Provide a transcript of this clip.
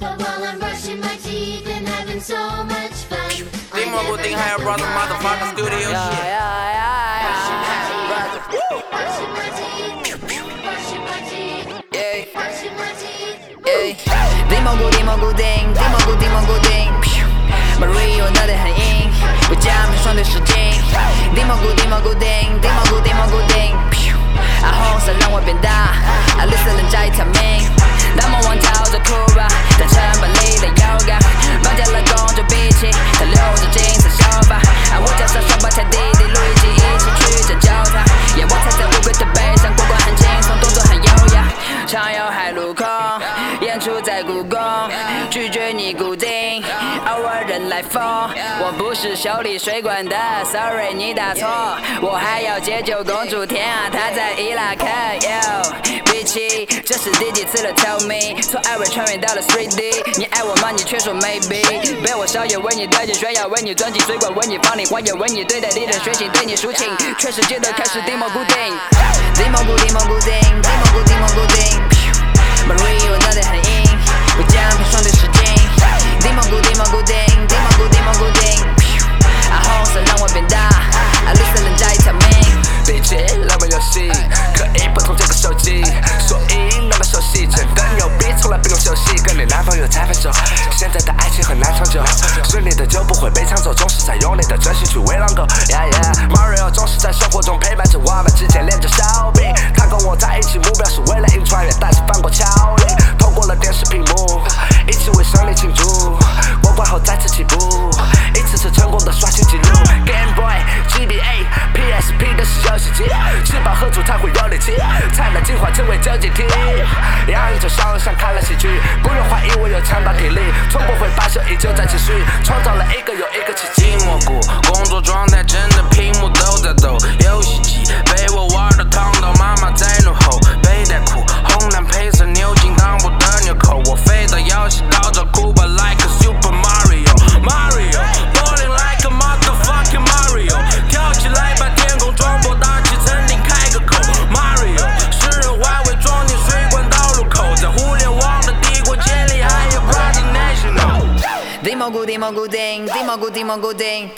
But while I'm brushing my teeth and having so much fun, shit. Yeah, yeah, yeah, yeah. Brushing my teeth, brushing my teeth, brushing my teeth, brushing my teeth. 演出在故宫，拒绝你固定，偶尔人来疯。我不是修理水管的，Sorry 你打错，我还要解救公主天啊，她在伊拉克。Yo，比起这是第几次了？Tell me，从艾瑞穿越到了 Three D，你爱我吗？你却说 Maybe，被我烧也为你带进炫耀，为你钻进水管，为你放你花也为你对待敌人血腥，对你抒情，全世界都开始定蘑菇丁，定蘑菇定蘑菇丁，定久，是你的就不会被抢走，总是在用你的真心去喂狼狗。Yeah yeah。Mario 总是在生活中陪伴着我们，之间连着小兵。他跟我在一起，目标是为了硬穿越，但是翻过桥岭，透过了电视屏幕，一起为胜利庆祝。过关后再次起步，一次次成功的刷新纪录。Game Boy、GBA、PSP 都是游戏机，吃饱喝足才会有力气，才能进化成为究极体。仰着笑容像看了喜剧，不用怀疑我有强大体力，冲过就，在继续，创造了一个又一个奇迹。蘑菇，工作状态定蘑菇，定蘑菇丁，定蘑菇，定